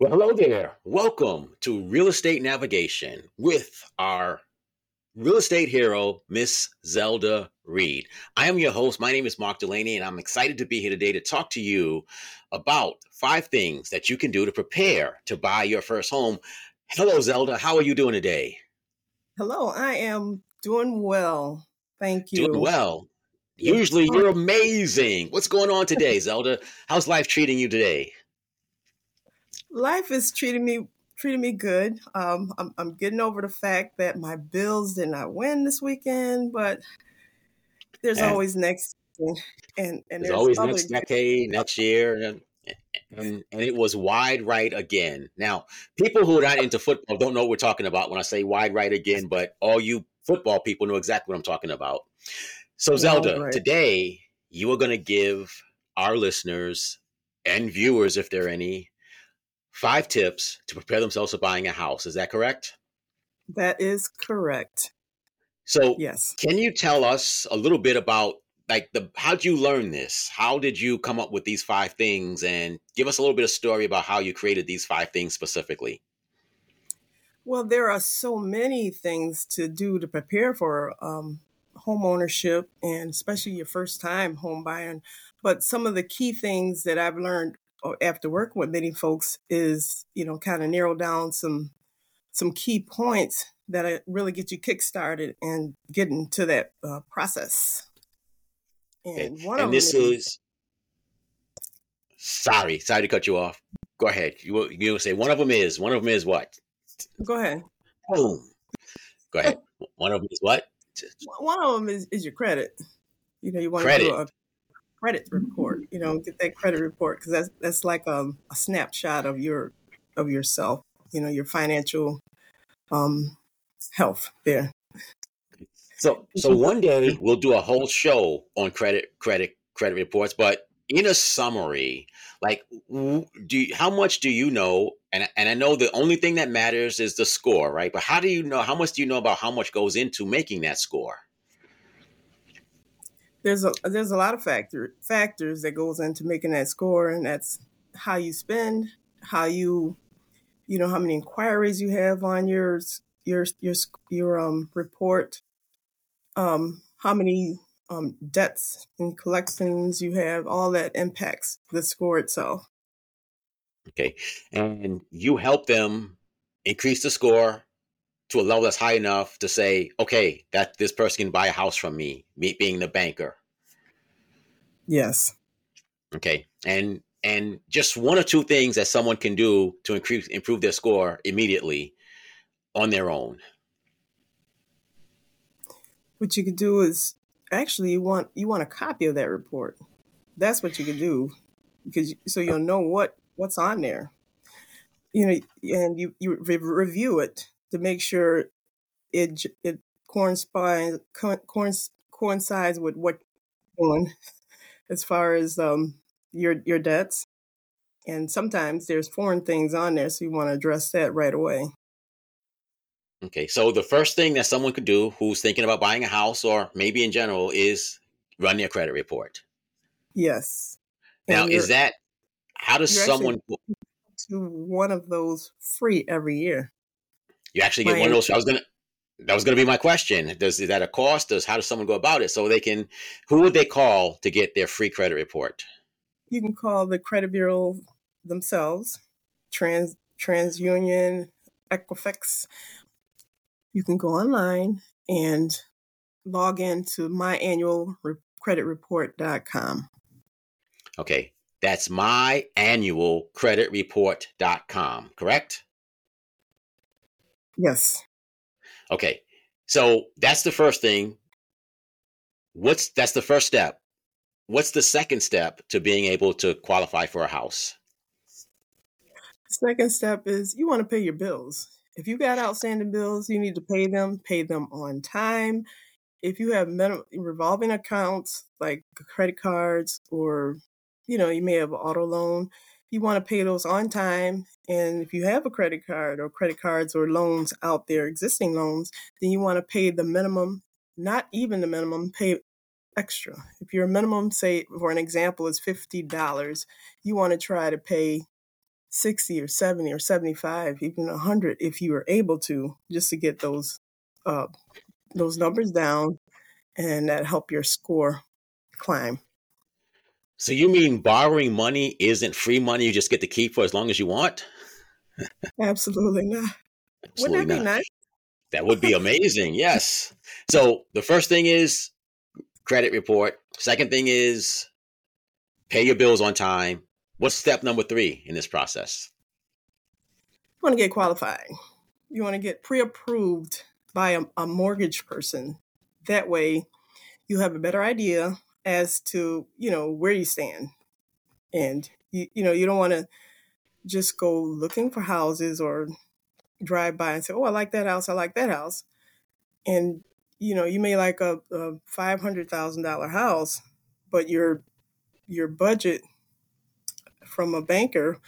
Well, hello there. Welcome to Real Estate Navigation with our real estate hero, Miss Zelda Reed. I am your host. My name is Mark Delaney, and I'm excited to be here today to talk to you about five things that you can do to prepare to buy your first home. Hello, Zelda. How are you doing today? Hello, I am doing well. Thank you. Doing well. Usually you're amazing. What's going on today, Zelda? How's life treating you today? Life is treating me treating me good. Um, I'm, I'm getting over the fact that my Bills did not win this weekend, but there's and always next and and, there's, always next decade, next year, and, and and it was wide right again. Now, people who are not into football don't know what we're talking about when I say wide right again, but all you football people know exactly what I'm talking about. So, Zelda, right. today you are going to give our listeners and viewers, if there are any, five tips to prepare themselves for buying a house. Is that correct? That is correct. So, yes. Can you tell us a little bit about like the how did you learn this? How did you come up with these five things and give us a little bit of story about how you created these five things specifically? Well, there are so many things to do to prepare for um, home ownership and especially your first time home buying. But some of the key things that I've learned after working with many folks is you know kind of narrow down some some key points that really get you kick-started and get into that uh, process. And okay. one and of this is, is sorry sorry to cut you off. Go ahead. You you say one of them is one of them is what? Go ahead. Boom. Go ahead. One of them is what? One of them is, is your credit. You know you want to do a credit report. Mm-hmm. You know, get that credit report because that's that's like a, a, snapshot of your of yourself. You know, your financial um, health there. So so mm-hmm. one day we'll do a whole show on credit credit credit reports, but in a summary, like do you, how much do you know? And and I know the only thing that matters is the score, right? But how do you know? How much do you know about how much goes into making that score? There's a there's a lot of factor factors that goes into making that score, and that's how you spend, how you, you know, how many inquiries you have on your your your your um report, um, how many um debts and collections you have. All that impacts the score itself. Okay, and you help them increase the score to a level that's high enough to say, okay, that this person can buy a house from me, me being the banker. Yes. Okay. And and just one or two things that someone can do to increase improve their score immediately on their own. What you could do is actually you want you want a copy of that report. That's what you could do because so you'll know what what's on there you know, and you you re- review it to make sure it it coincides coincides with what on as far as um, your your debts, and sometimes there's foreign things on there, so you want to address that right away. Okay, so the first thing that someone could do who's thinking about buying a house or maybe in general is run their credit report. Yes. Now, is that how does someone to one of those free every year? You actually get My, one of those. I was gonna. That was going to be my question. Does is that a cost? Does how does someone go about it? So they can. Who would they call to get their free credit report? You can call the credit bureau themselves, Trans TransUnion, Equifax. You can go online and log in into myannualcreditreport.com. Okay, that's myannualcreditreport.com, correct? Yes. Okay. So that's the first thing. What's that's the first step. What's the second step to being able to qualify for a house? Second step is you want to pay your bills. If you got outstanding bills, you need to pay them, pay them on time. If you have minimum, revolving accounts like credit cards or you know, you may have an auto loan, you want to pay those on time. And if you have a credit card or credit cards or loans out there, existing loans, then you want to pay the minimum, not even the minimum, pay extra. If your minimum, say, for an example, is $50, you want to try to pay 60 or 70 or 75, even 100 if you were able to, just to get those uh, those numbers down and that help your score climb. So you mean borrowing money isn't free money you just get to keep for as long as you want? Absolutely not. Absolutely Wouldn't that not. be nice? That would be amazing. yes. So the first thing is credit report. Second thing is pay your bills on time. What's step number three in this process? You want to get qualified. You want to get pre-approved by a, a mortgage person. That way, you have a better idea as to you know where you stand, and you you know you don't want to just go looking for houses or drive by and say, "Oh, I like that house. I like that house," and you know you may like a, a five hundred thousand dollar house, but your your budget from a banker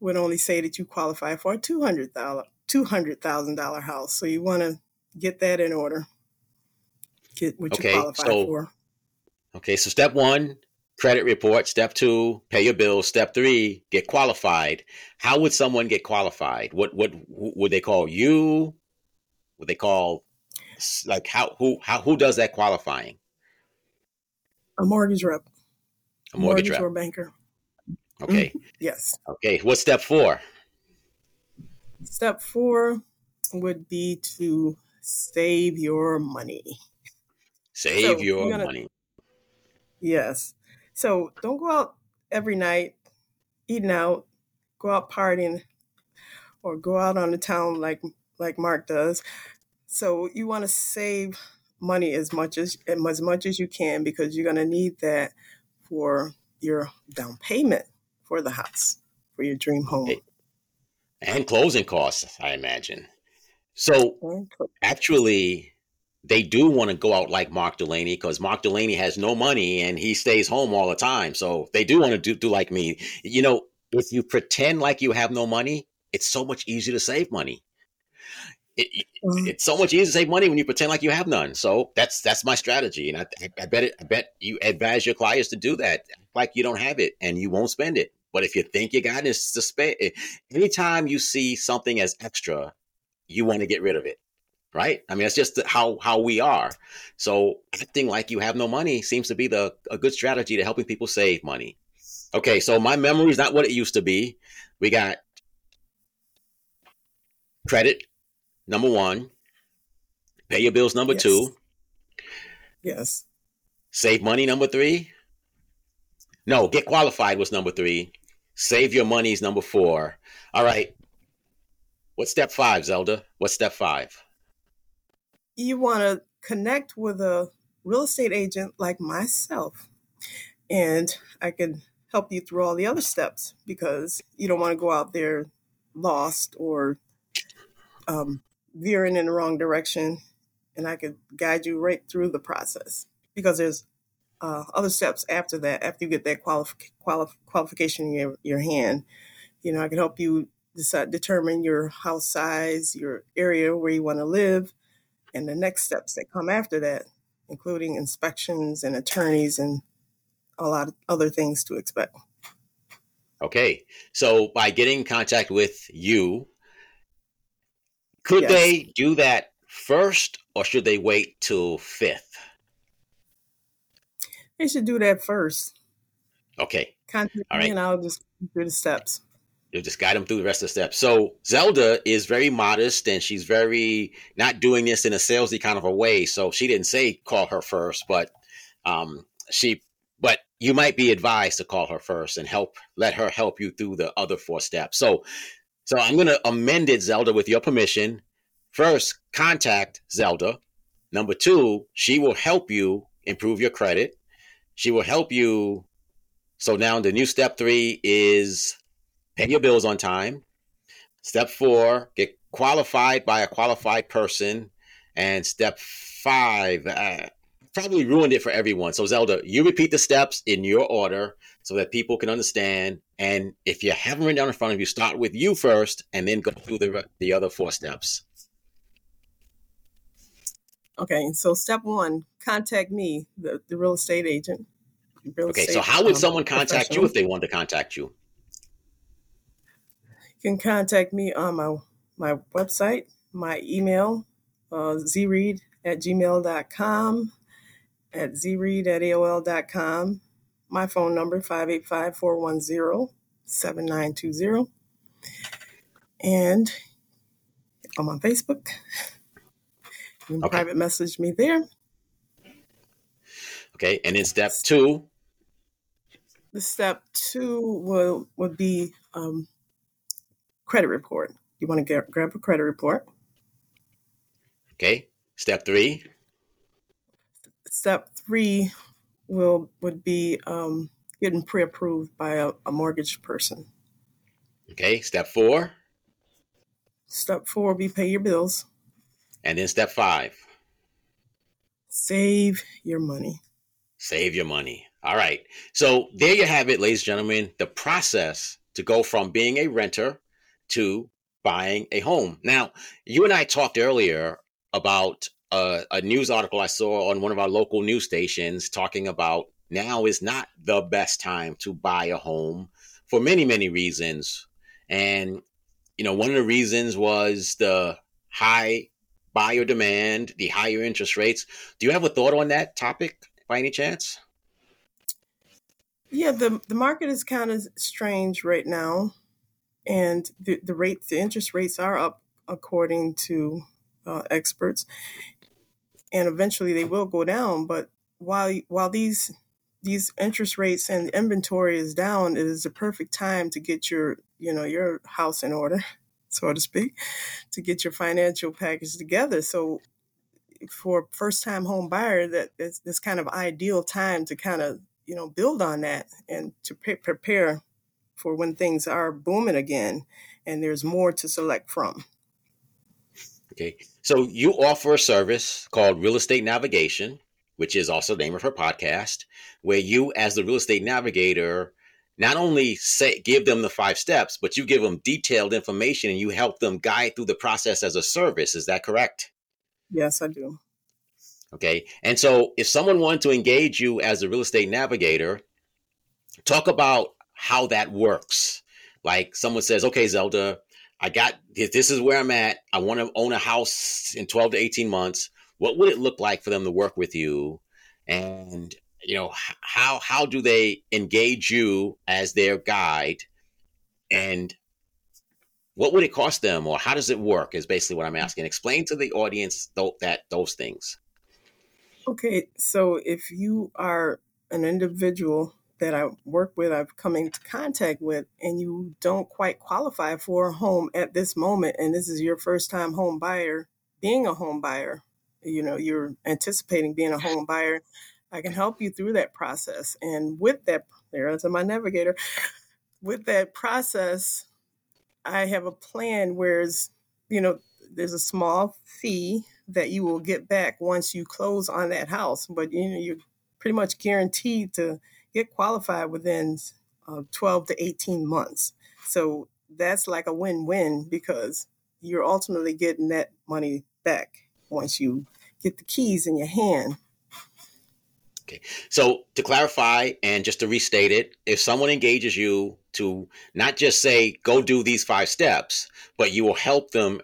would only say that you qualify for a two hundred thousand two hundred thousand dollar house. So you want to get that in order. Get what okay, you qualify so, for. Okay, so step one, credit report. Step two, pay your bills. Step three, get qualified. How would someone get qualified? What what would they call you? Would they call like how who how who does that qualifying? A mortgage rep. A mortgage, mortgage rep. or banker. Okay. Mm-hmm. Yes. Okay. What's step four? Step four would be to save your money. Save so your gonna, money. Yes. So don't go out every night eating out, go out partying, or go out on the town like like Mark does. So you want to save money as much as as much as you can because you're going to need that for your down payment for the house for your dream home and closing costs i imagine so actually they do want to go out like mark delaney because mark delaney has no money and he stays home all the time so they do want to do, do like me you know if you pretend like you have no money it's so much easier to save money it, mm-hmm. it's so much easier to save money when you pretend like you have none. So that's that's my strategy, and I, I bet it, I bet you advise your clients to do that, like you don't have it and you won't spend it. But if you think you got it, to spend. Anytime you see something as extra, you want to get rid of it, right? I mean, it's just how how we are. So acting like you have no money seems to be the a good strategy to helping people save money. Okay, so my memory is not what it used to be. We got credit number one. Pay your bills, number yes. two. Yes. Save money, number three. No, get qualified was number three. Save your money is number four. All right. What's step five, Zelda? What's step five? You want to connect with a real estate agent like myself, and I can help you through all the other steps because you don't want to go out there lost or um, veering in the wrong direction, and I could guide you right through the process because there's uh, other steps after that. After you get that qualif- qualif- qualification in your, your hand, you know, I can help you decide determine your house size, your area where you want to live, and the next steps that come after that, including inspections and attorneys and a lot of other things to expect. Okay, so by getting in contact with you, could yes. they do that first or should they wait till fifth? They should do that first. Okay. Contact All right. me and I'll just do the steps. You'll just guide them through the rest of the steps. So Zelda is very modest and she's very not doing this in a salesy kind of a way. So she didn't say call her first, but um, she but you might be advised to call her first and help let her help you through the other four steps. So so I'm to amend it, Zelda, with your permission. First, contact Zelda. Number two, she will help you improve your credit. She will help you. So now the new step three is pay your bills on time. Step four, get qualified by a qualified person. And step five, uh, probably ruined it for everyone. So Zelda, you repeat the steps in your order so that people can understand. And if you haven't written down in front of you, start with you first and then go through the, the other four steps. Okay, so step one, contact me, the, the real estate agent. Real okay, estate, so how would um, someone contact you if they wanted to contact you? Can contact me on my, my website, my email, uh, zreed at gmail.com, at zreed at aol.com, my phone number, 585 410 7920. And I'm on Facebook. You can okay. private message me there. Okay. And in step two, the step two will would be um, credit report. You want to get, grab a credit report. Okay. Step three. Step three will would be um, getting pre-approved by a, a mortgage person. Okay. Step four. Step four will be pay your bills. And then step five. Save your money. Save your money. All right. So there you have it, ladies and gentlemen, the process to go from being a renter to buying a home. Now, you and I talked earlier about a, a news article I saw on one of our local news stations talking about now is not the best time to buy a home for many, many reasons. And, you know, one of the reasons was the high buyer demand, the higher interest rates. Do you have a thought on that topic by any chance? Yeah, the the market is kind of strange right now, and the the rate the interest rates are up according to uh, experts, and eventually they will go down. But while while these these interest rates and inventory is down, it is the perfect time to get your you know your house in order, so to speak, to get your financial package together. So for first time home buyer, that it's this kind of ideal time to kind of you know, build on that and to pre- prepare for when things are booming again and there's more to select from. Okay. So you offer a service called Real Estate Navigation, which is also the name of her podcast, where you, as the real estate navigator, not only say give them the five steps, but you give them detailed information and you help them guide through the process as a service. Is that correct? Yes, I do. Okay. And so if someone wanted to engage you as a real estate navigator, talk about how that works. Like someone says, okay, Zelda, I got this is where I'm at. I want to own a house in 12 to 18 months. What would it look like for them to work with you? And you know, how how do they engage you as their guide? And what would it cost them or how does it work is basically what I'm asking. Explain to the audience th- that those things. Okay, so if you are an individual that I work with, I've come into contact with, and you don't quite qualify for a home at this moment, and this is your first time home buyer, being a home buyer, you know, you're anticipating being a home buyer, I can help you through that process. And with that, there's my navigator. With that process, I have a plan whereas, you know, there's a small fee that you will get back once you close on that house. But you know, you're pretty much guaranteed to get qualified within uh, 12 to 18 months. So that's like a win-win because you're ultimately getting that money back once you get the keys in your hand. Okay. So to clarify and just to restate it, if someone engages you to not just say, go do these five steps, but you will help them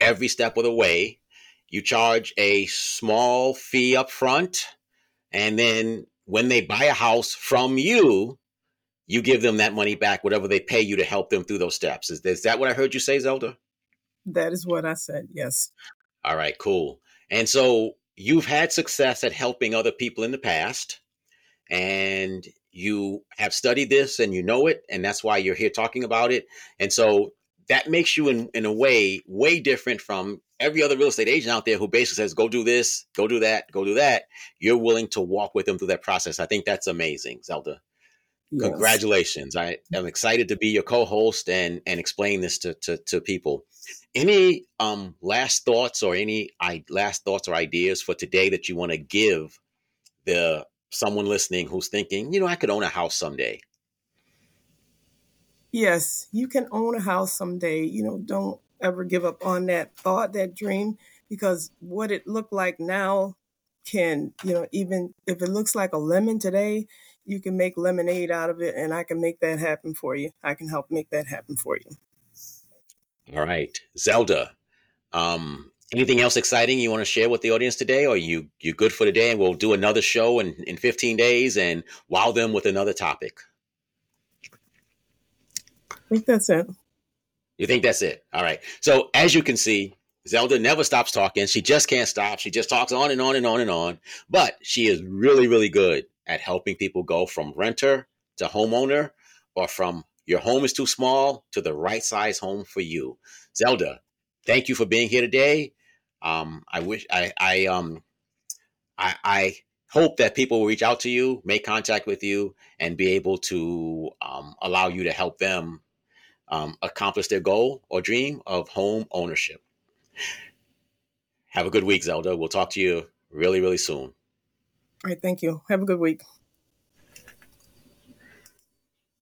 every step of the way you charge a small fee up front, and then when they buy a house from you, you give them that money back, whatever they pay you to help them through those steps. Is, is that what I heard you say, Zelda? That is what I said, yes. All right, cool. And so you've had success at helping other people in the past, and you have studied this and you know it, and that's why you're here talking about it. And so that makes you, in, in a way, way different from every other real estate agent out there who basically says, go do this, go do that, go do that, you're willing to walk with them through that process. I think that's amazing, Zelda. Yes. Congratulations. I am excited to be your co-host and and explain this to to, to people. Any um last thoughts or any I, last thoughts or ideas for today that you want to give the someone listening who's thinking, you know, I could own a house someday. Yes, you can own a house someday. You know, don't ever give up on that thought, that dream, because what it looked like now can, you know, even if it looks like a lemon today, you can make lemonade out of it, and I can make that happen for you. I can help make that happen for you. All right, Zelda. Um, anything else exciting you want to share with the audience today, or you you good for today? And we'll do another show in in 15 days and wow them with another topic. I think that's it. You think that's it? All right. So as you can see, Zelda never stops talking. She just can't stop. She just talks on and on and on and on. But she is really, really good at helping people go from renter to homeowner or from your home is too small to the right size home for you. Zelda, thank you for being here today. Um, I wish I, I um I, I hope that people will reach out to you, make contact with you, and be able to um, allow you to help them um, accomplish their goal or dream of home ownership. Have a good week, Zelda. We'll talk to you really, really soon. All right. Thank you. Have a good week.